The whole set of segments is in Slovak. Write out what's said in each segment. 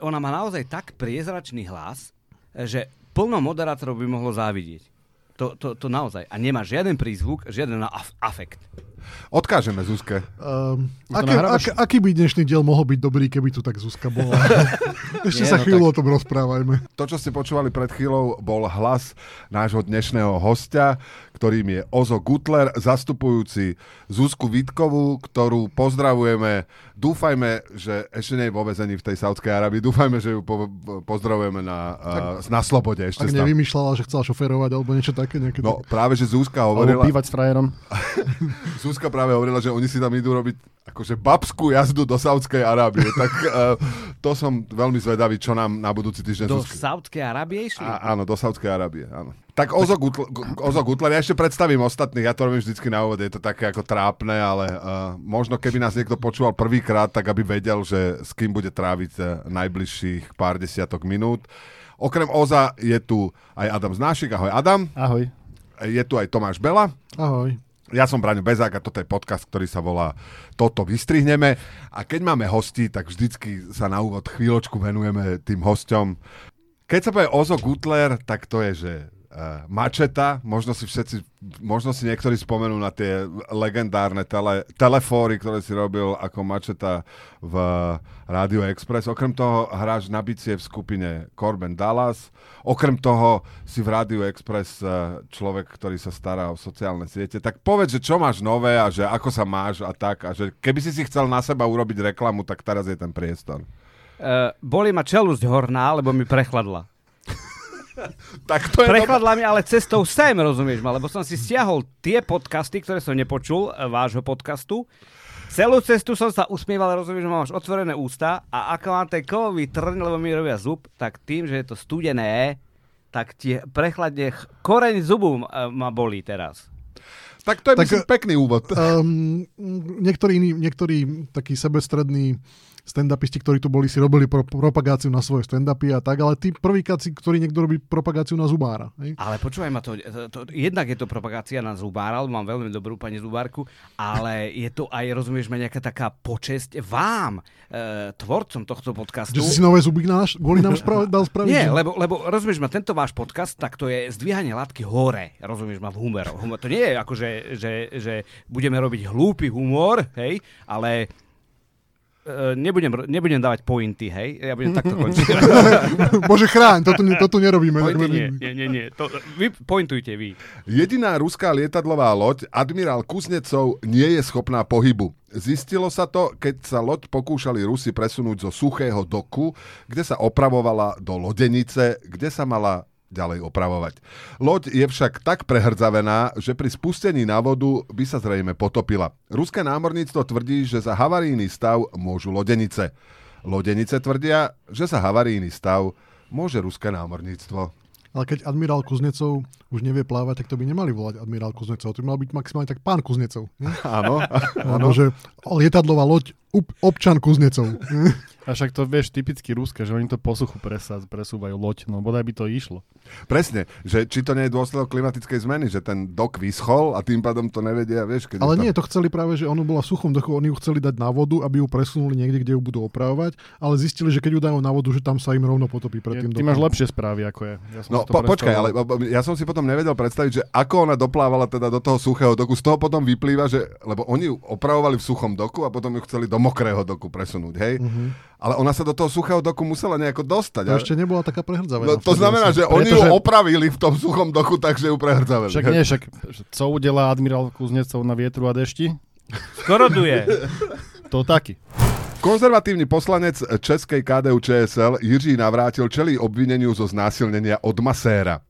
ona má naozaj tak priezračný hlas, že plno moderátorov by mohlo závidieť. To, to, to naozaj. A nemá žiaden prízvuk, žiaden af- afekt. Odkážeme Zuzke. Um, to aké, ak, aký by dnešný diel mohol byť dobrý, keby tu tak Zuzka bola? Ešte Nie, sa no chvíľu tak- o tom rozprávajme. To, čo ste počúvali pred chvíľou, bol hlas nášho dnešného hostia, ktorým je Ozo Gutler, zastupujúci Zuzku Vitkovú, ktorú pozdravujeme. Dúfajme, že ešte nie je vo vezení v tej Saudskej Arabii. Dúfajme, že ju po, pozdravujeme na, uh, na slobode. Ešte Ak nevymýšľala, že chcela šoférovať alebo niečo také. Nejaké No také. práve, že Zuzka Alebo hovorila, bývať s frajerom. Zuzka práve hovorila, že oni si tam idú robiť akože babskú jazdu do Saudskej Arábie. tak uh, to som veľmi zvedavý, čo nám na budúci týždeň Do Zuzka... Saudskej Arábie išli? A, áno, do Saudskej Arábie, áno. Tak Ozo, Gutl, Ozo Gutler, ja ešte predstavím ostatných, ja to robím vždycky na úvod, je to také ako trápne, ale uh, možno keby nás niekto počúval prvýkrát, tak aby vedel, že s kým bude tráviť uh, najbližších pár desiatok minút. Okrem Oza je tu aj Adam Znášik, ahoj Adam, Ahoj. je tu aj Tomáš Bela, Ahoj. Ja som Braňo Bezák a toto je podcast, ktorý sa volá Toto vystrihneme. A keď máme hosti, tak vždycky sa na úvod chvíľočku venujeme tým hosťom. Keď sa povie Ozo Gutler, tak to je, že uh, mačeta, možno si všetci, možno si niektorí spomenú na tie legendárne tele, telefóry, ktoré si robil ako mačeta v Radio Express. Okrem toho hráš na bicie v skupine Corben Dallas. Okrem toho si v Radio Express eh, človek, ktorý sa stará o sociálne siete. Tak povedz, že čo máš nové a že ako sa máš a tak. A že keby si si chcel na seba urobiť reklamu, tak teraz je ten priestor. Uh, boli ma čelusť horná, lebo mi prechladla. Tak to je Prechladla mi ale cestou sem, rozumieš ma, lebo som si stiahol tie podcasty, ktoré som nepočul, e, vášho podcastu. Celú cestu som sa usmieval, rozumieš, že máš otvorené ústa a ako mám ten kovový trň, lebo mi robia zub, tak tým, že je to studené, tak ti prechladne ch- koreň zubu e, ma bolí teraz. Tak to je, Tak- myslím, pekný úvod. Um, niektorí, iní, niektorí takí sebestrední stand-upisti, ktorí tu boli, si robili pro, propagáciu na svoje stand-upy a tak, ale tí prvýkrát, si, ktorý niekto robí propagáciu na zubára. Hej? Ale počúvaj ma to, to, to, jednak je to propagácia na zubára, lebo mám veľmi dobrú pani zubárku, ale je to aj, rozumieš ma, nejaká taká počesť vám, e, tvorcom tohto podcastu. Že si nové zuby náš, kvôli nám spra- dal spraviť? Nie, že- lebo, lebo rozumieš ma, tento váš podcast, tak to je zdvíhanie látky hore, rozumieš ma, v humor. humor. To nie je ako, že, že, že budeme robiť hlúpy humor, hej, ale nebudem, nebudem dávať pointy, hej, ja budem takto končiť. Bože chráň, toto, toto nerobíme. pointy nie, nie, nie, nie. To, vy pointujte vy. Jediná ruská lietadlová loď, admirál Kuznecov, nie je schopná pohybu. Zistilo sa to, keď sa loď pokúšali Rusi presunúť zo suchého doku, kde sa opravovala do lodenice, kde sa mala ďalej opravovať. Loď je však tak prehrdzavená, že pri spustení na vodu by sa zrejme potopila. Ruské námorníctvo tvrdí, že za havarijný stav môžu lodenice. Lodenice tvrdia, že za havarijný stav môže ruské námorníctvo. Ale keď admirál Kuznecov už nevie plávať, tak to by nemali volať admirál Kuznecov. To by mal byť maximálne tak pán Kuznecov. Áno, Alebo že lietadlová loď up- občan Kuznecov. A však to vieš typicky ruské, že oni to po suchu presaz, presúvajú loď, no bodaj by to išlo. Presne, že či to nie je dôsledok klimatickej zmeny, že ten dok vyschol a tým pádom to nevedia, vieš, keď Ale to... nie, to chceli práve, že ono bola v suchom dochu, oni ju chceli dať na vodu, aby ju presunuli niekde, kde ju budú opravovať, ale zistili, že keď ju dajú na vodu, že tam sa im rovno potopí pred Ja, tým ty máš lepšie správy, ako je. Ja som No po, počkaj, ale ja som si potom nevedel predstaviť, že ako ona doplávala teda do toho suchého doku. Z toho potom vyplýva, že, lebo oni ju opravovali v suchom doku a potom ju chceli do mokrého doku presunúť, hej? Mhm. Ale ona sa do toho suchého doku musela nejako dostať. To a- ešte nebola taká prehrdzavená. No, to znamená, že oni ju Pretože- opravili v tom suchom doku, takže ju prehrdzaveli. Však nie, však co udelá admirál Kuznecov na vietru a dešti? Skoro duje. To taky. Konzervatívny poslanec Českej KDU ČSL Jiří Navrátil čelí obvineniu zo znásilnenia od maséra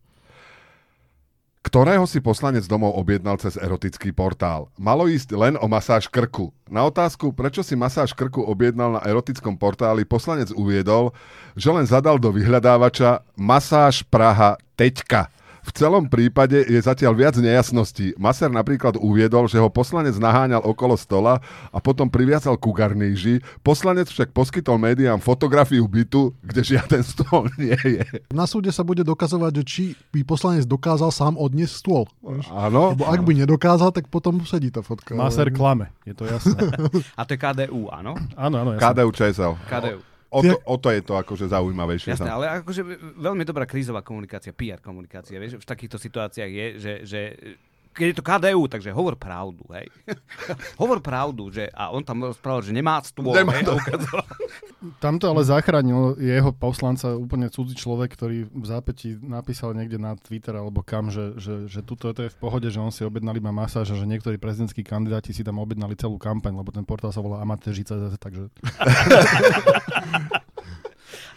ktorého si poslanec domov objednal cez erotický portál. Malo ísť len o masáž krku. Na otázku, prečo si masáž krku objednal na erotickom portáli, poslanec uviedol, že len zadal do vyhľadávača masáž Praha Teďka. V celom prípade je zatiaľ viac nejasností. Maser napríklad uviedol, že ho poslanec naháňal okolo stola a potom priviazal ku garníži. Poslanec však poskytol médiám fotografiu bytu, kde žiaden stôl nie je. Na súde sa bude dokazovať, že či by poslanec dokázal sám odniesť stôl. Áno. Lebo ak by nedokázal, tak potom sedí tá fotka. Maser klame, je to jasné. A to je KDU, áno? Áno, áno, jasné. KDU ČSL. KDU. O, to, o to je to akože zaujímavejšie. Jasné, sa- ale akože veľmi dobrá krízová komunikácia, PR komunikácia, vieš, v takýchto situáciách je, že, že keď je to KDU, takže hovor pravdu, hej. hovor pravdu, že, a on tam rozprával, že nemá stôl, Nemá hej, to. Tam to ale zachránil jeho poslanca úplne cudzí človek, ktorý v zápäti napísal niekde na Twitter alebo kam, že, že, že tuto to je v pohode, že on si objednal iba masáž a že niektorí prezidentskí kandidáti si tam objednali celú kampaň, lebo ten portál sa volá amatéži.cz, takže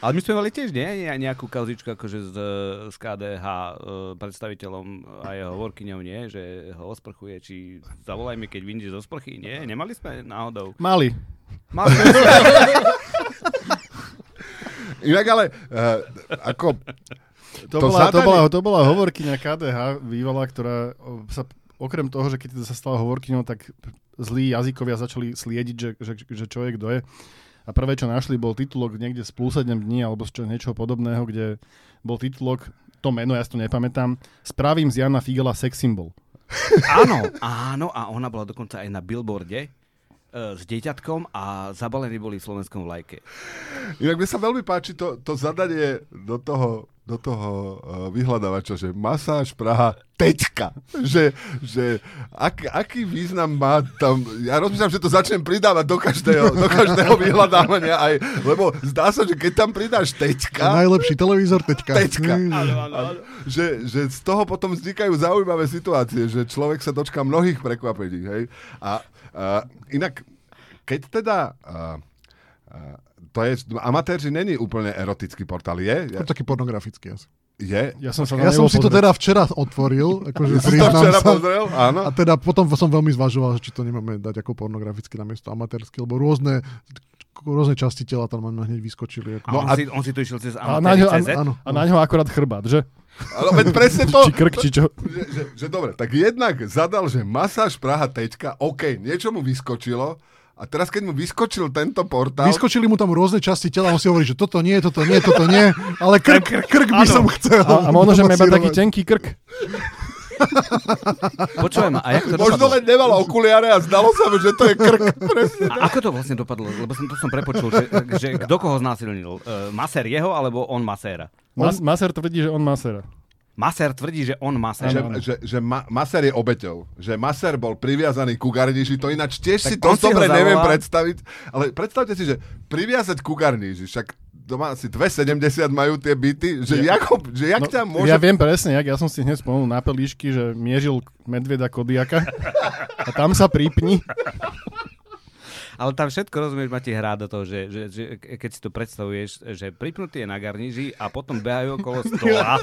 Ale my sme mali tiež, nie? Ne- Nejakú kauzičku akože z, z KDH e, predstaviteľom a jeho hovorkyňou, nie? Že ho osprchuje, či zavolaj mi, keď vyjdeš zo sprchy, nie? Nemali sme náhodou. mali. Mali. Inak ale, uh, ako... To, To bola, to, zadanie- bola, to bola hovorkyňa KDH bývalá, ktorá sa okrem toho, že keď sa stala hovorkyňou, tak zlí jazykovia začali sliediť, že, že, že čo je, kto je. A prvé, čo našli, bol titulok niekde z plus 7 dní alebo z čo, niečoho podobného, kde bol titulok, to meno, ja si to nepamätám, Spravím z Jana Figela sex symbol. Áno, áno, a ona bola dokonca aj na billboarde e, s dieťatkom a zabalení boli v slovenskom vlajke. Inak mi sa veľmi páči to, to zadanie do toho, do toho uh, vyhľadávača, že masáž Praha teďka. Že, že ak, aký význam má tam... Ja rozmýšľam, že to začnem pridávať do každého, do každého vyhľadávania aj, lebo zdá sa, že keď tam pridáš teďka, Najlepší televízor teďka. Teďka. Mm. Áno, áno, áno. že, že z toho potom vznikajú zaujímavé situácie, že človek sa dočká mnohých prekvapení. Hej? A, a inak, keď teda... A, a, to je, amatéři není úplne erotický portál, je? To je taký pornografický asi. Je? Ja som sa Ja na som si to teda včera otvoril, akože Ja som to včera sa. pozrel, áno. A teda potom som veľmi zvažoval, že či to nemáme dať ako pornograficky namiesto amatérsky, lebo rôzne, rôzne časti tela tam nám hneď vyskočili. Ako. A on, a- si, on si to išiel cez A na ňo, a, a na ňo akorát chrbát, že? Ale veď presne to... Či krk, či čo? Že, že, že dobre, tak jednak zadal, že masáž Praha teďka, OK, niečo mu vyskočilo, a teraz keď mu vyskočil tento portál... Vyskočili mu tam rôzne časti tela a on si hovorí, že toto nie, toto nie, toto nie, ale krk, krk by Áno. som chcel. A, a možno, že iba taký tenký krk. Počujem, a jak to Možno dopadlo? len nemal okuliare a zdalo sa mu, že to je krk. Presne. A ako to vlastne dopadlo? Lebo som to som prepočul, že, že kto koho znásilnil? Uh, masér jeho, alebo on maséra? Mas, maser tvrdí, že on masera. Masér tvrdí, že on masér. že, že, že ma, Maser je obeťou. Že Maser bol priviazaný ku garníži, to ináč tiež Tak si to dobre neviem zavolal. predstaviť. Ale predstavte si, že priviazať ku garníži, však doma asi 2,70 majú tie byty, že, ja, jak, ho, že jak No, ťa môže... Ja viem presne, jak ja som si hneď spomenul na pelíšky, že miežil medveda Kodiaka a tam sa pripni. Ale tam všetko, rozumieš, máte hrá do toho, že, že, že keď si to predstavuješ, že pripnutý je na garníži a potom behajú okolo stola.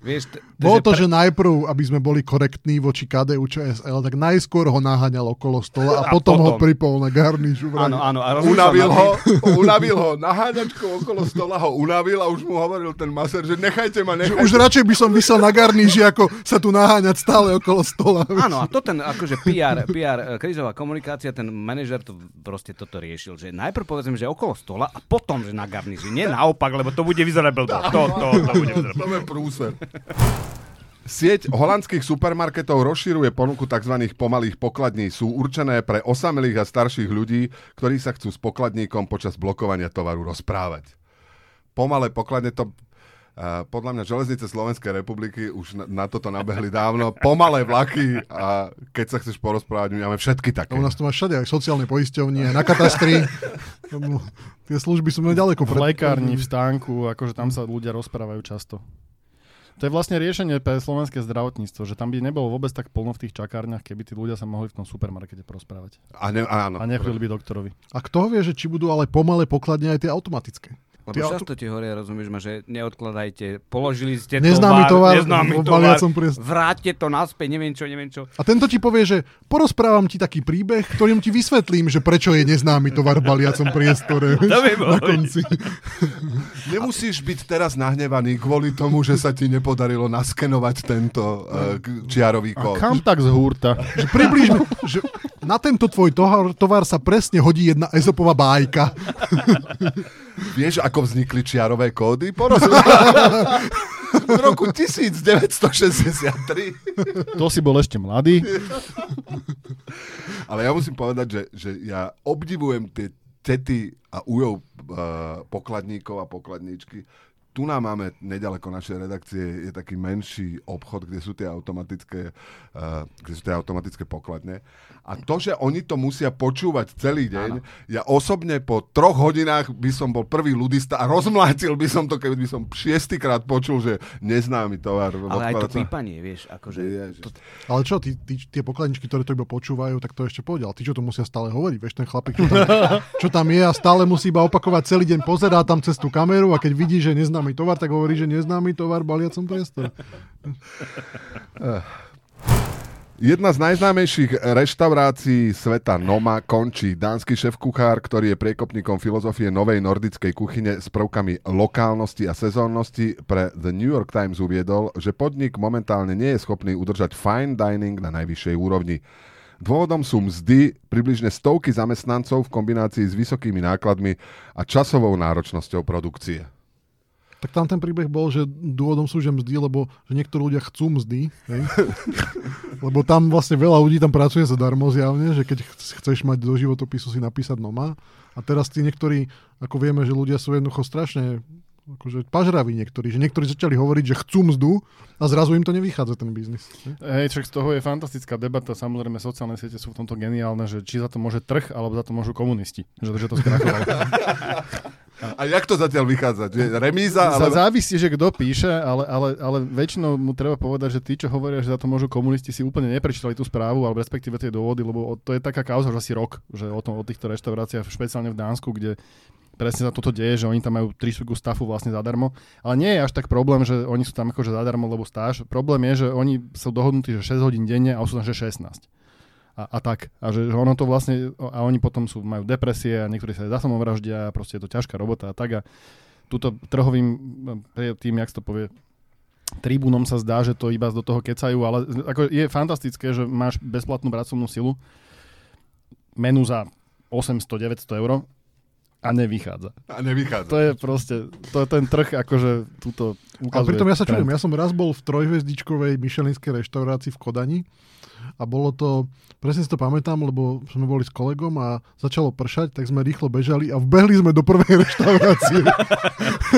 Vieš, t- Bolo to, pre- že najprv, aby sme boli korektní voči KDU ČSL, tak najskôr ho naháňal okolo stola a, A potom, ho potom. pripol na garnížu. Áno, áno. A Unavil ho, unavil ho, naháňačkou okolo stola ho unavil a už mu hovoril ten maser, že nechajte ma, Že nechajte. už radšej by som vysel na garníži, ako sa tu naháňať stále okolo stola. Áno, a to ten akože PR, PR, eh, krízová komunikácia, ten manažer to proste toto riešil, že najprv povedzme, že okolo stola a potom, že na garniži. Nie naopak, lebo to bude vyzerať blbo. To, to, to bude vyzerať blbo. To je prúser. Sieť holandských supermarketov rozširuje ponuku tzv. pomalých pokladní. Sú určené pre osamelých a starších ľudí, ktorí sa chcú s pokladníkom počas blokovania tovaru rozprávať. Pomalé pokladne to... Uh, podľa mňa železnice Slovenskej republiky už na, na toto nabehli dávno. Pomalé vlaky a keď sa chceš porozprávať, my máme všetky také. U nás to má všade, aj sociálne poisťovni, aj na katastri. Tie služby sú ďaleko. V lekárni, v stánku, akože tam sa ľudia rozprávajú často. To je vlastne riešenie pre slovenské zdravotníctvo, že tam by nebolo vôbec tak plno v tých čakárniach, keby tí ľudia sa mohli v tom supermarkete porozprávať. A ne, áno. A nechodili by doktorovi. A kto vie, že či budú ale pomalé pokladne aj tie automatické. Lebo Ty často ti hovoria, rozumieš ma, že neodkladajte, položili ste Neznámy tovar neznámy vo tovar, priestore. vráťte to naspäť, neviem čo, neviem čo. A tento ti povie, že porozprávam ti taký príbeh, ktorým ti vysvetlím, že prečo je neznámy tovar v baliacom priestore. To by na konci. Nemusíš byť teraz nahnevaný kvôli tomu, že sa ti nepodarilo naskenovať tento uh, čiarový A kód. kam tak z húrta? Že približ mi, že na tento tvoj tovar, tovar sa presne hodí jedna ezopová bájka. Vieš, ako vznikli čiarové kódy? Porozumiem. v roku 1963. To si bol ešte mladý. Ale ja musím povedať, že, že ja obdivujem tie tety a ujov pokladníkov a pokladníčky. Tu nám máme, nedaleko našej redakcie, je taký menší obchod, kde sú tie automatické, uh, kde sú tie automatické pokladne. A to, že oni to musia počúvať celý deň, Áno. ja osobne po troch hodinách by som bol prvý ludista a rozmlátil by som to, keby by som šiestýkrát počul, že neznámy tovar. Ale aj to pípanie, vieš, akože... To... Ale čo, tí, tí, tie pokladničky, ktoré to iba počúvajú, tak to ešte povedal. Tí, čo to musia stále hovoriť, vieš, ten chlapík, čo tam, čo tam je a stále musí iba opakovať celý deň, pozerá tam cez tú kameru a keď vidí, že neznámy tovar, tak hovorí, že neznámy tovar baliacom priestor. Jedna z najznámejších reštaurácií sveta Noma končí. Dánsky šéf-kuchár, ktorý je priekopníkom filozofie novej nordickej kuchyne s prvkami lokálnosti a sezónnosti, pre The New York Times uviedol, že podnik momentálne nie je schopný udržať fine dining na najvyššej úrovni. Dôvodom sú mzdy približne stovky zamestnancov v kombinácii s vysokými nákladmi a časovou náročnosťou produkcie. Tak tam ten príbeh bol, že dôvodom sú, že mzdy, lebo že niektorí ľudia chcú mzdy. Hej? lebo tam vlastne veľa ľudí tam pracuje zadarmo zjavne, že keď chceš mať do životopisu si napísať noma. A teraz tí niektorí, ako vieme, že ľudia sú jednoducho strašne akože pažraví niektorí, že niektorí začali hovoriť, že chcú mzdu a zrazu im to nevychádza ten biznis. Hej, však z toho je fantastická debata, samozrejme sociálne siete sú v tomto geniálne, že či za to môže trh, alebo za to môžu komunisti, že, že to skrachovalo. A jak to zatiaľ vychádza? Remíza? Ale... Závisí, že kto píše, ale, ale, ale väčšinou mu treba povedať, že tí, čo hovoria, že za to môžu komunisti, si úplne neprečítali tú správu, alebo respektíve tie dôvody, lebo to je taká kauza už asi rok, že o, tom, o týchto reštauráciách, špeciálne v Dánsku, kde presne sa toto deje, že oni tam majú tri štvrtku stafu vlastne zadarmo. Ale nie je až tak problém, že oni sú tam akože zadarmo, lebo stáž. Problém je, že oni sú dohodnutí, že 6 hodín denne a sú tam že 16 a, a tak. A že, že ono to vlastne, a oni potom sú, majú depresie a niektorí sa aj zasamovraždia a proste je to ťažká robota a tak. A túto trhovým tým, jak to povie, tribúnom sa zdá, že to iba do toho kecajú, ale ako je fantastické, že máš bezplatnú pracovnú silu, menu za 800-900 eur a nevychádza. A nevychádza. To je proste, to je ten trh, akože túto ukazuje. A pritom ja sa čudujem, ja som raz bol v trojhvezdičkovej myšelinskej reštaurácii v Kodani a bolo to, presne si to pamätám, lebo sme boli s kolegom a začalo pršať, tak sme rýchlo bežali a vbehli sme do prvej reštaurácie,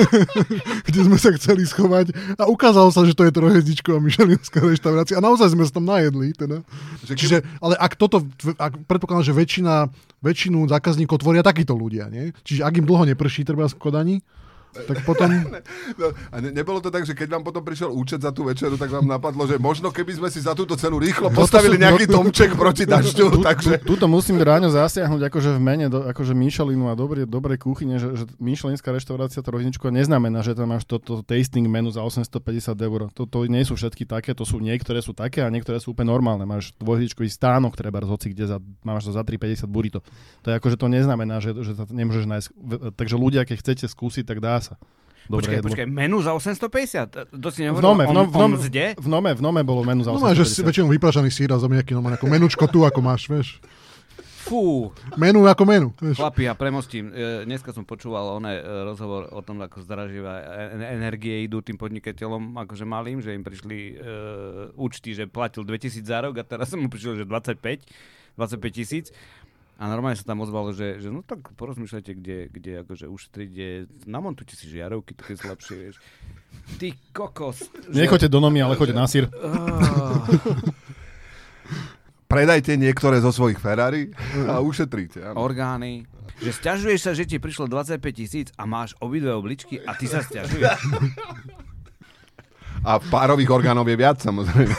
kde sme sa chceli schovať a ukázalo sa, že to je trojhezdičková myšelinská reštaurácia a naozaj sme sa tam najedli. Teda. Čiže, ale ak toto, ak predpokladám, že väčšina, väčšinu zákazníkov tvoria takíto ľudia, nie? Čiže ak im dlho neprší, treba v Kodani, tak potom... No, a ne, nebolo to tak, že keď vám potom prišiel účet za tú večeru, tak vám napadlo, že možno keby sme si za túto cenu rýchlo no postavili sú, nejaký no, domček proti dažďu, tu, takže... Tuto musím ráno zasiahnuť akože v mene, do, akože Michelinu a dobrej, dobrej kuchyne, že, že Michelinská reštaurácia, to rovničko neznamená, že tam máš toto to tasting menu za 850 eur. To, to nie sú všetky také, to sú niektoré sú také a niektoré sú úplne normálne. Máš dvojhviezdičkový stánok, treba hoci kde za, máš to za 3,50 burrito. To je akože to neznamená, že, že nemôžeš nájsť. Takže ľudia, keď chcete skúsiť, tak dá sa. Dobre, počkaj, jedlo. počkaj, menu za 850? To si v nome, v, nome, v, nome, v, nome, v nome bolo menu za 850. No máš väčšinou vypražaný sír a nejaký no, ako menučko tu, ako máš, vieš. Fú. Menu ako menu. Vieš. Chlapi, ja premostím. E, dneska som počúval oné e, rozhovor o tom, ako zdraživé energie idú tým podnikateľom, akože malým, že im prišli uh, účty, že platil 2000 za rok a teraz som mu prišiel, že 25, 25 tisíc. A normálne sa tam ozvalo, že, že no tak porozmýšľajte, kde, kde akože ušetriť, kde namontujte si žiarovky, to keď lepšie, vieš. Ty kokos. Nechoďte do nomy, ale choďte na sír. Ah. Predajte niektoré zo svojich Ferrari a ušetríte. Áno. Orgány. Že stiažuješ sa, že ti prišlo 25 tisíc a máš obidve obličky a ty sa stiažuješ. A párových orgánov je viac, samozrejme.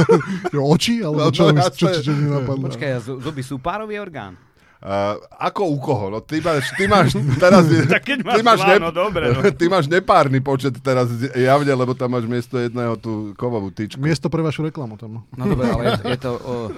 oči? Alebo no, čo, no, čo, čo, čo, čo napadlo? Počkaj, zuby sú párový orgán. Uh, ako u koho? No ty máš, ty máš teraz... tak keď máš, ty máš, ne, no, dobre, no. ty máš nepárny počet teraz javne, lebo tam máš miesto jedného tú kovovú tyčku. Miesto pre vašu reklamu tam. No dobre, ale je, je to... O,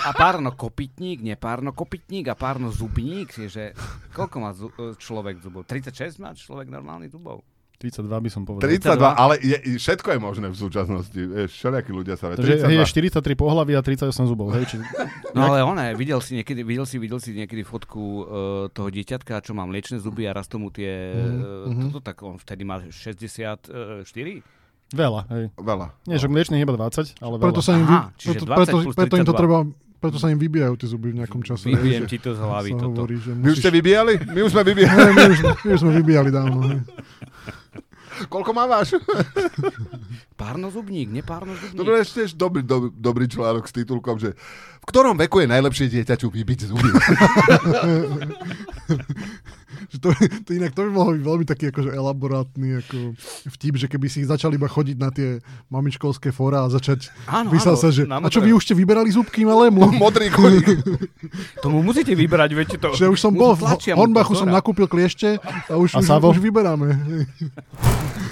a párno kopytník, nepárno kopytník a párno zubník, že koľko má zu, človek zubov? 36 má človek normálny zubov? 32 by som povedal. 32, 32. ale je, všetko je možné v súčasnosti. Všelijakí ľudia sa... Takže je 43 pohlavy a 38 zubov. Hej, či... No ale ona, videl si niekedy, videl si, videl si niekedy fotku uh, toho dieťatka, čo má mliečne zuby a rastú mu tie... Mm-hmm. Uh, toto, tak on vtedy má 64? Veľa, hej. Veľa. Nie, že mliečných iba 20, ale preto veľa. Sa im, Aha, preto, preto, preto im to treba preto sa im vybijajú tie zuby v nejakom čase. Vybijem ti to z hlavy toto. hovorí, že Vy už ste musíš... vybíjali? My už sme vybíjali. Hej, my, už, my už sme vybíjali dávno. hej. Koľko má váš? Párnozubník, nepárnozubník. Dobre, ešte dobrý, dobrý, dobrý článok s titulkom, že v ktorom veku je najlepšie dieťaťu vybiť zuby? Že to, to inak to by mohol byť veľmi taký akože elaborátny ako vtip, že keby si začali iba chodiť na tie mamičkovské fóra a začať Áno, áno, sa, že a čo vy už ste vyberali zubky malému? Modrý koník. Tomu musíte vybrať, viete to. Že už som bol, v Hornbachu som nakúpil kliešte a už, A už, už vyberáme.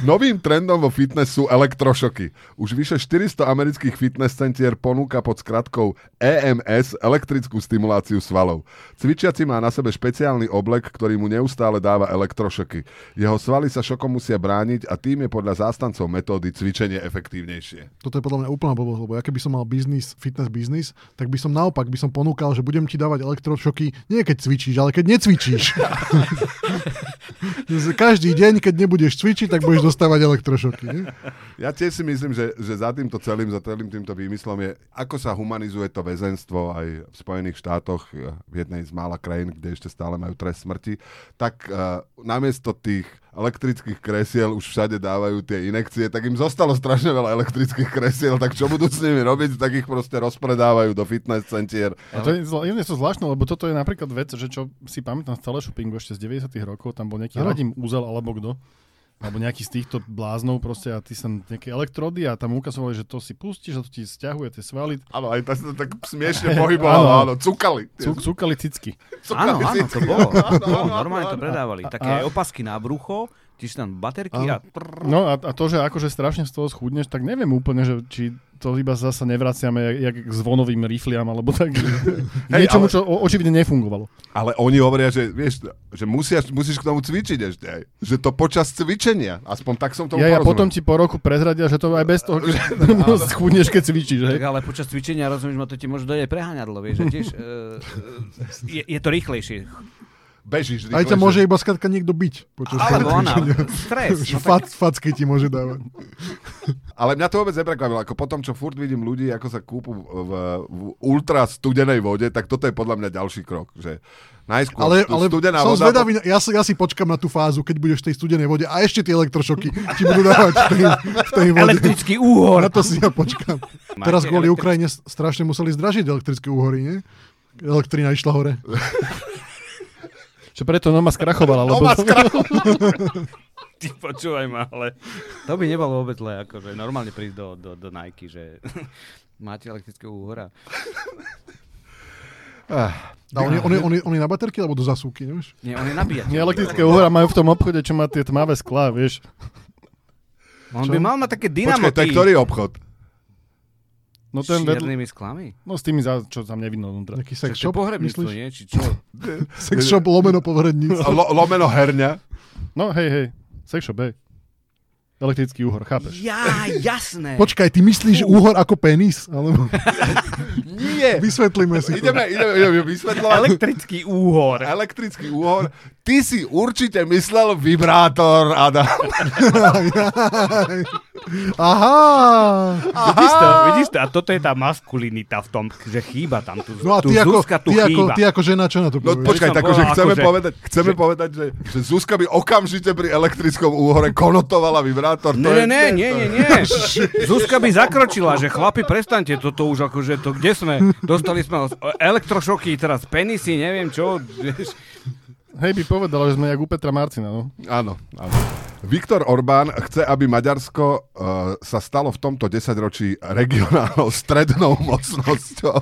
Novým trendom vo fitness sú elektrošoky. Už vyše 400 amerických fitness centier ponúka pod skratkou EMS elektrickú stimuláciu svalov. Cvičiaci má na sebe špeciálny oblek, ktorý mu neustále dáva elektrošoky. Jeho svaly sa šokom musia brániť a tým je podľa zástancov metódy cvičenie efektívnejšie. Toto je podľa mňa úplná blbosť, lebo ja keby som mal biznis, fitness biznis, tak by som naopak by som ponúkal, že budem ti dávať elektrošoky nie keď cvičíš, ale keď necvičíš. Každý deň, keď nebudeš cvičiť, tak budeš dostávať elektrošoky. Nie? Ja tiež si myslím, že, že za týmto celým, za celým týmto výmyslom je, ako sa humanizuje to väzenstvo aj v Spojených štátoch, eh, v jednej z mála krajín, kde ešte stále majú trest smrti, tak uh, namiesto tých elektrických kresiel už všade dávajú tie inekcie, tak im zostalo strašne veľa elektrických kresiel, tak čo budú s nimi robiť, tak ich proste rozpredávajú do fitness centier. A to je, je to zvláštne, lebo toto je napríklad vec, že čo si pamätám z teleshoppingu ešte z 90 rokov, tam bol nejaký Áno. Radim Úzel alebo kto, alebo nejaký z týchto bláznov proste a ty sa nejaké elektrody a tam ukazovali, že to si pustíš a to ti stiahuje tie svaly. Áno, aj sa to tak smiešne pohybovalo, Áno. áno, cukali. Cuk, cukali cicky. Áno, áno, to bolo. Áno, áno, normálne to predávali. Také A- opasky na brucho, tiež tam baterky a... No a, a to, že akože strašne z toho schudneš, tak neviem úplne, že či to iba zasa nevraciame jak, jak k zvonovým rifliam, alebo tak. Hej, niečomu, ale- čo očividne nefungovalo. Ale oni hovoria, že, vieš, že musiaš, musíš k tomu cvičiť ešte aj. Že to počas cvičenia. Aspoň tak som tomu Ja, ja porozumel. potom ti po roku prezradia, že to aj bez toho, že schudneš, keď cvičíš. Hej? Tak ale počas cvičenia, rozumieš, ma to ti môže dojde preháňadlo, vieš, že tiež e, je, je to rýchlejšie. Bežíš Aj ťa môže iba skladka niekto byť. Počas Alebo ona, stres. No, tak, fac, facky ti môže dávať. Ale mňa to vôbec neprekvapilo. Ako potom, čo furt vidím ľudí, ako sa kúpu v, v ultra studenej vode, tak toto je podľa mňa ďalší krok. Že najskôr Ale, ale studená som voda... zvedavý, na- ja, si- ja si počkam na tú fázu, keď budeš v tej studenej vode a ešte tie elektrošoky ti budú dávať v tej, v tej vode. Elektrický úhor. Na to si ja počkam. Máte Teraz kvôli elektri- Ukrajine strašne museli zdražiť elektrické úhory, nie? Elektrina išla hore. Že preto Noma skrachovala. Lebo... Noma Ty počúvaj ma, ale to by nebolo vôbec zle, akože normálne prísť do, do, do Nike, že máte elektrického úhora. Ah, A oni, oni, oni, oni na baterky alebo do zasúky, nevieš? Nie, on je nabíjateľ. Nie, elektrické uhora majú v tom obchode, čo má tie tmavé sklá, vieš. On Čo? by mal mať také počkaj, to je ktorý obchod? No ten čiernymi sklami. no s tými, za, čo tam nevidno vnútra. Nejaký Sex sex shop, myslíš? nie? Či čo? Sex shop lomeno pohrebníctvo. Lo, lomeno herňa. No hej, hej, sex shop, hej. Elektrický úhor, chápeš? Ja, jasné. Počkaj, ty myslíš úhor ako penis? Alebo... Nie. Vysvetlíme si to. Ideme, ideme, ideme vysvetľovať. Elektrický úhor. Elektrický úhor. Ty si určite myslel vibrátor, Adam. Aha! Vidíš to, vidíš to? A toto je tá maskulinita v tom, že chýba tam. Tu, No a tu ty ako, Zuzka tu ty, ako, chýba. ty ako žena, čo na to No povieš? počkaj, som tak povedal, chceme, akože- povedať, chceme povedať, že, že Zuzka by okamžite pri elektrickom úhore konotovala vibrátor. To Nie, je, nie, nie, nie, nie. Zuzka by zakročila, že chlapi, prestaňte toto už akože to, kde sme? Dostali sme elektrošoky, teraz penisy, neviem čo. vieš. Hej, by povedala, že sme jak u Petra Marcina, no. Áno, áno. Viktor Orbán chce, aby Maďarsko uh, sa stalo v tomto desaťročí regionálnou strednou mocnosťou.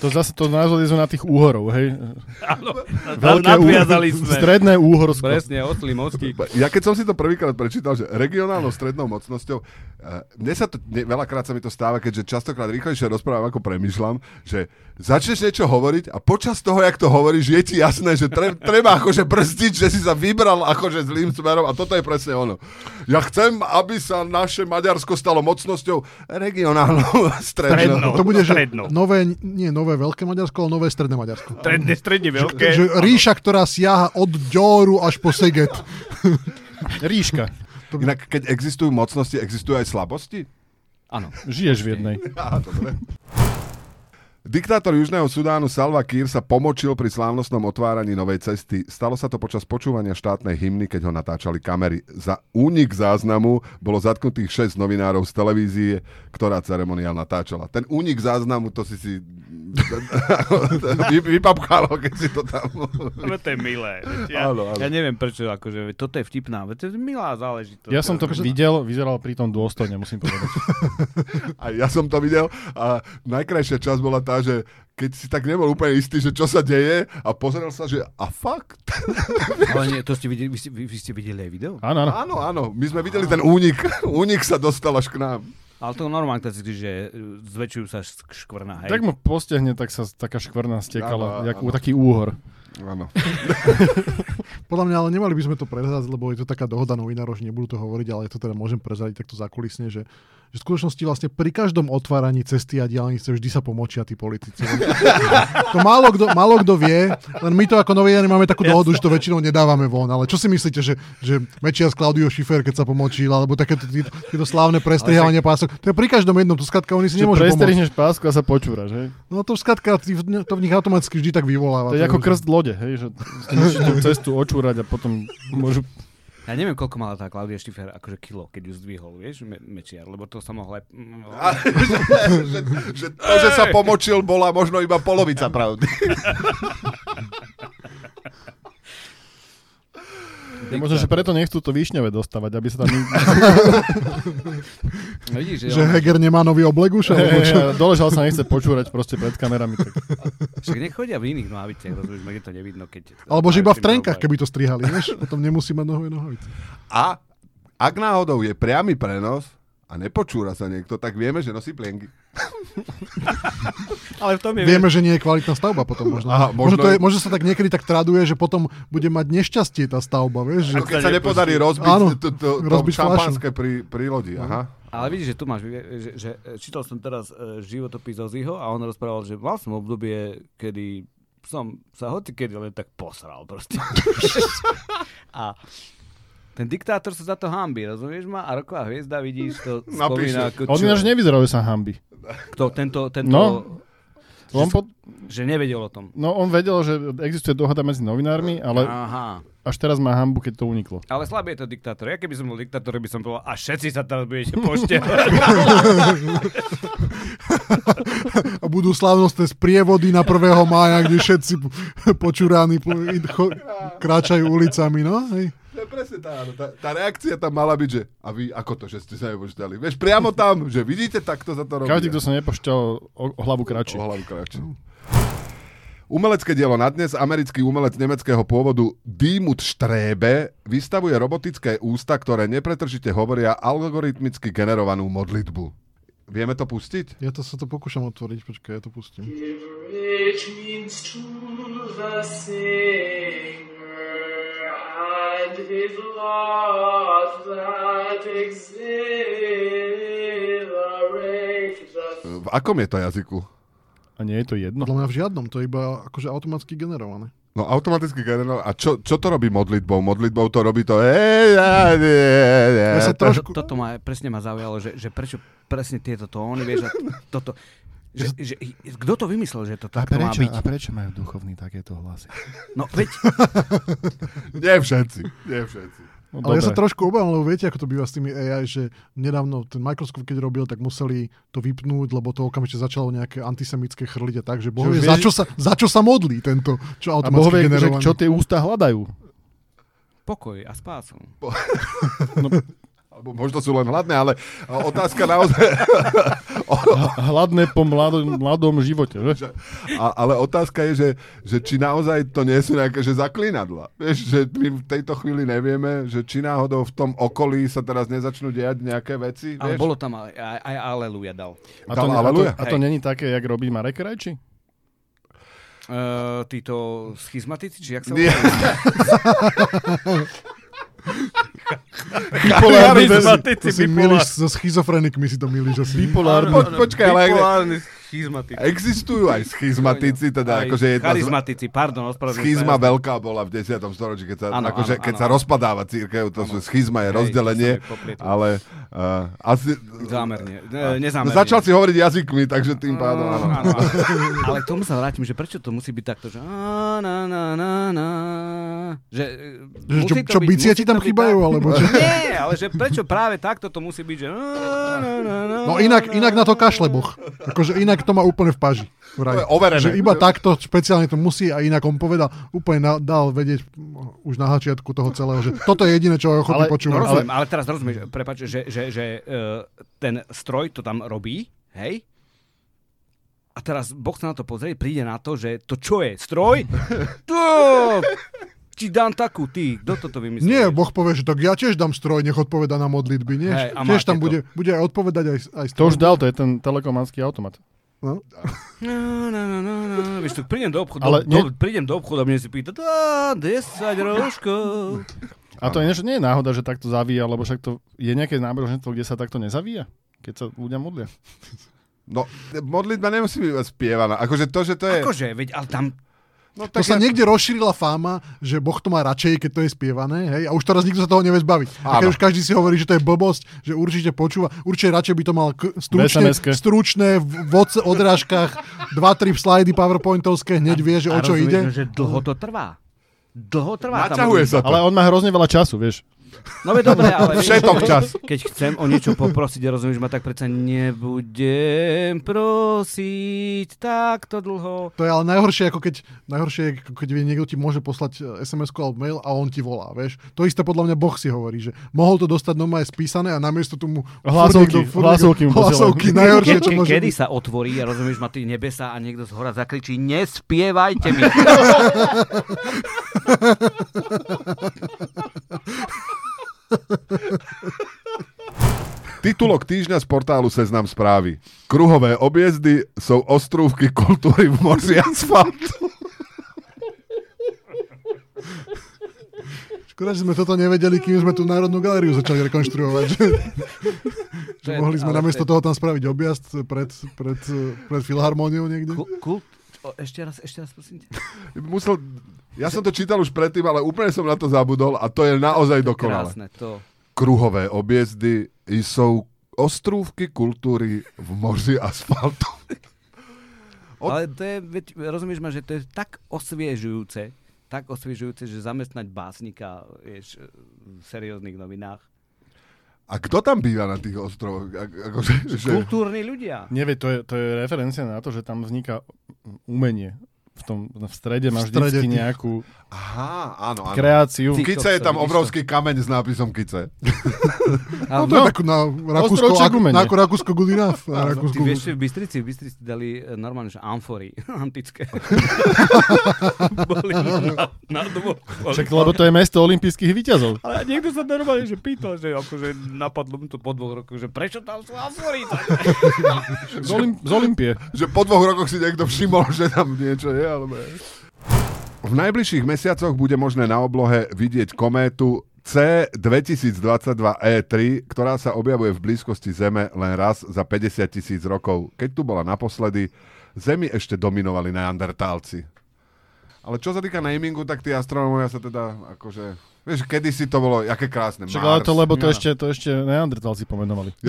To zase to názvali sme na tých úhorov, hej. Áno, Veľké nadviazali úhor- sme. Stredné úhorsko. Presne, osli mostík. Ja keď som si to prvýkrát prečítal, že regionálnou strednou mocnosťou, uh, mne sa to, ne, veľakrát sa mi to stáva, keďže častokrát rýchlejšie rozprávam, ako premyšľam, že začneš niečo hovoriť a počas toho, jak to hovoríš, je ti jasné, že tre, treba akože brzdiť, že si sa vybral akože zlým smerom a toto je presne ono. Ja chcem, aby sa naše Maďarsko stalo mocnosťou regionálnou strednou. Strednou. To bude, že Strednou. nové, nie nové veľké Maďarsko, ale nové stredné Maďarsko. Stredne, stredne veľké. Že ríša, ktorá siaha od Ďoru až po Seget. Ríška. Inak, keď existujú mocnosti, existujú aj slabosti? Áno. Žiješ v jednej. Á, dobre. Diktátor Južného Sudánu Salva Kiir sa pomočil pri slávnostnom otváraní novej cesty. Stalo sa to počas počúvania štátnej hymny, keď ho natáčali kamery. Za únik záznamu bolo zatknutých 6 novinárov z televízie, ktorá ceremoniál natáčala. Ten únik záznamu, to si si vy- vypapkalo, keď si to tam... Ale to je milé. Ja, Áno, áno. ja neviem prečo, akože toto je vtipná, to je milá záležitosť. Ja som to videl, vyzeral pritom dôstojne, musím povedať. A ja som to videl a najkrajšia časť bola tá, že keď si tak nebol úplne istý, že čo sa deje a pozeral sa, že a fakt? Ale nie, to ste videli, vy, ste, vy, vy ste videli aj video? Áno, áno. Áno, áno, my sme videli ten únik. Únik sa dostal až k nám. Ale to normálne, keď si že e, zväčšujú sa škvrna, hej. Tak mu postehne, tak sa taká škvrna Áno, stekala, jak áno. taký úhor. Áno. Podľa mňa ale nemali by sme to prezrať, lebo je to taká dohoda novinárov, že nebudú to hovoriť, ale to teda môžem prezradiť takto zákulisne, že, že v skutočnosti vlastne pri každom otváraní cesty a diálnice vždy sa pomočia tí politici. to málo kto, málo kto vie, len my to ako novinári máme takú dohodu, že to väčšinou nedávame von. Ale čo si myslíte, že, že s Klaudiou Schiffer, keď sa pomočil, alebo takéto tieto slávne prestrihávanie pások, to je pri každom jednom, to skratka oni si nemôžu pomôcť. pásku a sa počúraš, hej? No to skratka to v nich automaticky vždy tak vyvoláva. To je ako krst lode, hej? Že cestu očúrať a potom môžu... Ja neviem, koľko mala tá Klaudia Schiffer, akože kilo, keď ju zdvihol, vieš, me, mečiar, lebo to sa mohlo aj... A, že, že to, že sa pomočil, bola možno iba polovica pravdy. Je možno, že preto nechcú to výšňové dostávať, aby sa tam... No vidíš, že, Že on, Heger nemá nový oblek už? Čo? Hej, doležal sa nechce počúrať proste pred kamerami. Tak... však nechodia v iných nohaviciach, rozumieš, kde to nevidno, keď... Alebo že iba v trenkách, keby to strihali, vieš? Potom nemusí mať nohové nohavice. A ak náhodou je priamy prenos a nepočúra sa niekto, tak vieme, že nosí plienky. Ale v tom je... Vieme, že nie je kvalitná stavba potom možno. Aha, možno- možno, to je, možno sa tak niekedy tak traduje, že potom bude mať nešťastie tá stavba, vieš? Že... Keď sa nepodarí rozbiť Áno, to, to, rozbiť šampanské pri, pri lodi. Aha. Ale vidíš, že tu máš, že, že čítal som teraz uh, životopis Oziho a on rozprával, že mal som obdobie, kedy som sa hoci kedy len tak posral proste. a ten diktátor sa za to hambí, rozumieš ma? A roková hviezda, vidíš, to spomína ako On ináč nevyzeral, že sa hambi. Kto, tento, tento, No. že, On, po, že nevedel o tom. no, on vedel, že existuje dohoda medzi novinármi, ale Aha. až teraz má hambu, keď to uniklo. Ale slabý je to diktátor. Ja keby som bol diktátor, by som povedal, a všetci sa teraz budete poštievať. A budú slavnostné sprievody na 1. mája, kde všetci počúraní po- cho- kráčajú ulicami, no? Hej. Presne tá, áno, tá, tá reakcia tam mala byť, že a vy ako to, že ste sa nepočítali? Vieš, priamo tam, že vidíte, takto sa to robí. Každý, kto sa nepošťal o, o hlavu kratšie. O hlavu kratšie. Umelecké dielo na dnes. Americký umelec nemeckého pôvodu Dimut Strebe vystavuje robotické ústa, ktoré nepretržite hovoria algoritmicky generovanú modlitbu. Vieme to pustiť? Ja to sa to pokúšam otvoriť, počkaj, ja to pustím. Which and his lot that exhilarate the V akom je to jazyku? A nie je to jedno? Podľa mňa v žiadnom, to je iba akože automaticky generované. No automaticky generál. A čo, čo to robí modlitbou? Modlitbou to robí to... Ej, ja, nie, nie. Ja sa trošku... Toto ma presne ma zaujalo, že, že prečo presne tieto tóny, vieš, a toto... Že, že, kto to vymyslel, že to A takto má prečo, byť? a prečo majú duchovní takéto hlasy? No veď, Nie všetci. Nie všetci. No, Ale ja sa dobre. trošku obávam, lebo viete, ako to býva s tými AI, že nedávno ten Microsoft, keď robil, tak museli to vypnúť, lebo to okamžite začalo nejaké antisemické chrliť a tak, že boh vie, za, čo sa, za čo sa modlí tento, čo A Boh automaticky vie, že čo tie ústa hľadajú. pokoj a spásu. Alebo možno sú len hladné, ale otázka naozaj... Hladné po mladom, mladom živote, že? A, ale otázka je, že, že či naozaj to nie sú nejaké že zaklinadla. Vieš, že my v tejto chvíli nevieme, že či náhodou v tom okolí sa teraz nezačnú diať nejaké veci. Ale Vieš? bolo tam aj, aj, aj aleluja dal. A to, Dal a to, aleluja. a to není také, jak robí Marek Krajči? Uh, títo schizmatici, či jak sa Bipolárny, To si milíš so schizofrenikmi, si to milíš asi. bipolárny, Po, počkaj, ale ak, Bipolárny Schizmatici. Existujú aj schizmatici, teda Aj akože jedna z, charizmatici, pardon, ospravedlňujem schizma sa. veľká bola v 10. storočí, keď sa, Áno, akože, áno, keď áno, sa rozpadáva církev, to sú schizma je Hej, rozdelenie, ale uh, asi... Zámerne, ne, No, nezámerne. začal si hovoriť jazykmi, takže tým pádom áno. Áno, áno. Ale k tomu sa vrátim, že prečo to musí byť takto, že na, na, na, na, že, e, Že čo, čo byť- bicie ti tam chýbajú, alebo čo? Nie, ale že prečo práve takto to musí byť, že á, na, na, na, No inak, inak na to kašle Boh. Akože inak to má úplne v paži. To Vraj. je overené. Že iba takto špeciálne to musí a inak on povedal, úplne na, dal vedieť mm, už na začiatku toho celého, že toto je jediné, čo je ochotný Ale- No počúvať. rozumiem, ale teraz rozumieš, prepáč, že, že, že uh, ten stroj to tam robí, hej? A teraz Boh sa na to pozrie, príde na to, že to čo je, stroj? To! Ti dám takú, ty, kto toto vymyslel? Nie, Boh povie, že tak ja tiež dám stroj, nech odpoveda na modlitby, nie? Hej, a tiež tam to. bude, bude aj odpovedať aj, aj To stroj. už dal, to je ten telekomanský automat. No. No, no, no, no, no. Vieš, tu prídem do obchodu, Ale do, nie- prídem do obchodu a mne si pýta, "Á, 10 rožkov. A to je nie je náhoda, že takto zavíja, lebo však to je nejaké náboženstvo, kde sa takto nezavíja, keď sa ľudia modlia. No, modlitba nemusí byť spievaná. Akože to, že to je... Akože, veď, ale tam, No, To sa ja- niekde rozšírila fáma, že Boh to má radšej, keď to je spievané, hej? A už teraz nikto sa toho nevie zbaviť. A keď už každý si hovorí, že to je blbosť, že určite počúva, určite radšej by to mal k- stručne, stručné v odrážkach, dva, tri slajdy powerpointovské, hneď vie, že o a čo rozumieš, ide. no, že dlho to trvá. Dlho trvá. Naťahuje sa to. Ale on má hrozne veľa času, vieš. No veď dobre, ale... Všetok čas. Keď chcem o niečo poprosiť, rozumieš ma, tak predsa nebudem prosiť takto dlho. To je ale najhoršie, ako keď, najhoršie je, ako keď niekto ti môže poslať e, SMS-ku alebo mail a on ti volá, vieš. To isté podľa mňa Boh si hovorí, že mohol to dostať normálne spísané a namiesto tomu Hlasovky, hlasovky mu hlasovky, najhoršie, čo môže kedy byť. sa otvorí a rozumieš ma, ty nebesa a niekto z hora zakričí, nespievajte mi. Titulok týždňa z portálu Seznam správy. Kruhové objezdy sú ostrúvky kultúry v moři asfaltu. Škoda, že sme toto nevedeli, kým sme tú Národnú galériu začali rekonštruovať. Že, že mohli sme namiesto to toho tam spraviť objazd pred, pred, pred filharmóniou niekde. Ku, kult, o, ešte raz, ešte raz, prosím ťa. Musel, ja som to čítal už predtým, ale úplne som na to zabudol a to je naozaj dokonale. Krásne, to. Kruhové objezdy sú ostrúvky kultúry v moři asfaltu. Od- Ale to je, veď, rozumieš ma, že to je tak osviežujúce, tak osviežujúce, že zamestnať básnika vieš, v serióznych novinách. A kto tam býva na tých ostrovoch? A- Akože, že... Kultúrni ľudia. Nevie, to je, to je referencia na to, že tam vzniká umenie. V, tom, v strede máš V strede vždycky tých- nejakú Aha, áno, áno. kreáciu. V Kice je tam obrovský kameň s nápisom Kice. No to je tak na Rakúsko, Ostrovček ak, umenie. na ako Rakúsko good enough. Na Rakúsko Ty vieš, v Bystrici, v Bystrici dali e, normálne, že amfory antické. Boli na, na dvoch. Však, lebo to je mesto olympijských výťazov. Ale niekto sa normálne že pýtal, že akože napadlo mu to po dvoch rokoch, že prečo tam sú amfory? Z, Olymp- z Olympie. Že po dvoch rokoch si niekto všimol, že tam niečo je, alebo je. V najbližších mesiacoch bude možné na oblohe vidieť kométu C2022E3, E ktorá sa objavuje v blízkosti Zeme len raz za 50 tisíc rokov. Keď tu bola naposledy, Zemi ešte dominovali neandertálci. Ale čo sa týka namingu, tak tí astronómovia sa teda akože... Vieš, kedysi to bolo, aké krásne. Však ale to, lebo to Ja. ešte, to ešte neandertálci pomenovali.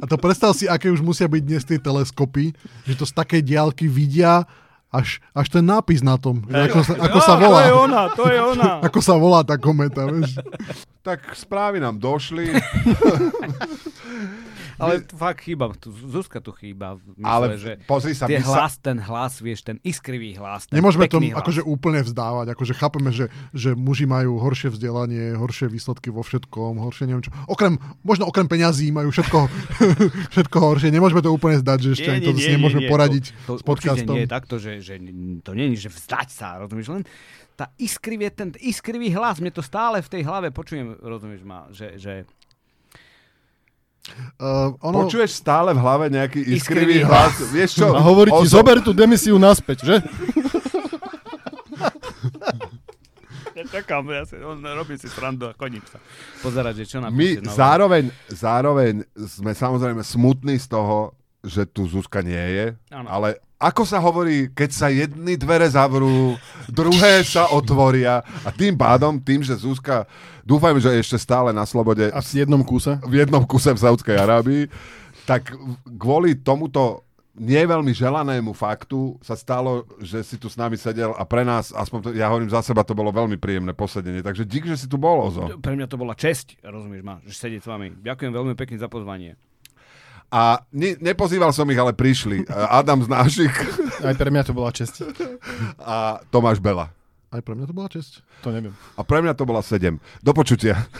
A to predstav si, aké už musia byť dnes tie teleskopy, že to z takej diálky vidia až, až ten nápis na tom. Že ako, sa, ako sa volá. To je ona, to je ona. Ako sa volá tá kometa, vieš. Tak správy nám došli, Ale tu fakt chýba, Zuzka tu chýba. Mysle, ale že pozri sa, my tie sa, hlas, ten hlas, vieš, ten iskrivý hlas. Ten Nemôžeme to hlas. akože úplne vzdávať. Akože chápeme, že, že muži majú horšie vzdelanie, horšie výsledky vo všetkom, horšie neviem čo. Okrem, možno okrem peňazí majú všetko, všetko horšie. Nemôžeme to úplne zdať, že ešte ani to si nemôžeme poradiť to, s to určite podcastom. nie je takto, že, že to nie je, že vzdať sa, rozumieš, len tá iskrivý, ten iskrivý hlas, mne to stále v tej hlave počujem, rozumieš ma, že, že Uh, ono, Počuješ stále v hlave nejaký iskrivý, Iskrivý hlas. Vieš čo? A hovorí ti, Ozo- zober tú demisiu naspäť, že? Ja čakám, ja si, on robí si srandu a koním sa. Pozerať, že čo My napíše. no. zároveň, zároveň sme samozrejme smutní z toho, že tu Zuzka nie je, Áno. ale ako sa hovorí, keď sa jedny dvere zavrú, druhé sa otvoria a tým pádom, tým, že Zuzka, dúfajme, že je ešte stále na slobode A v jednom kúse. v jednom kuse v Saudskej Arábii, tak kvôli tomuto nie veľmi želanému faktu sa stalo, že si tu s nami sedel a pre nás, aspoň to, ja hovorím za seba, to bolo veľmi príjemné posedenie. Takže dík, že si tu bol, Ozo. Pre mňa to bola česť, rozumieš ma, že sedieť s vami. Ďakujem veľmi pekne za pozvanie. A ne, nepozýval som ich, ale prišli. Adam z našich Aj pre mňa to bola česť. a Tomáš Bela. Aj pre mňa to bola česť. To neviem. A pre mňa to bola 7. Do počutia.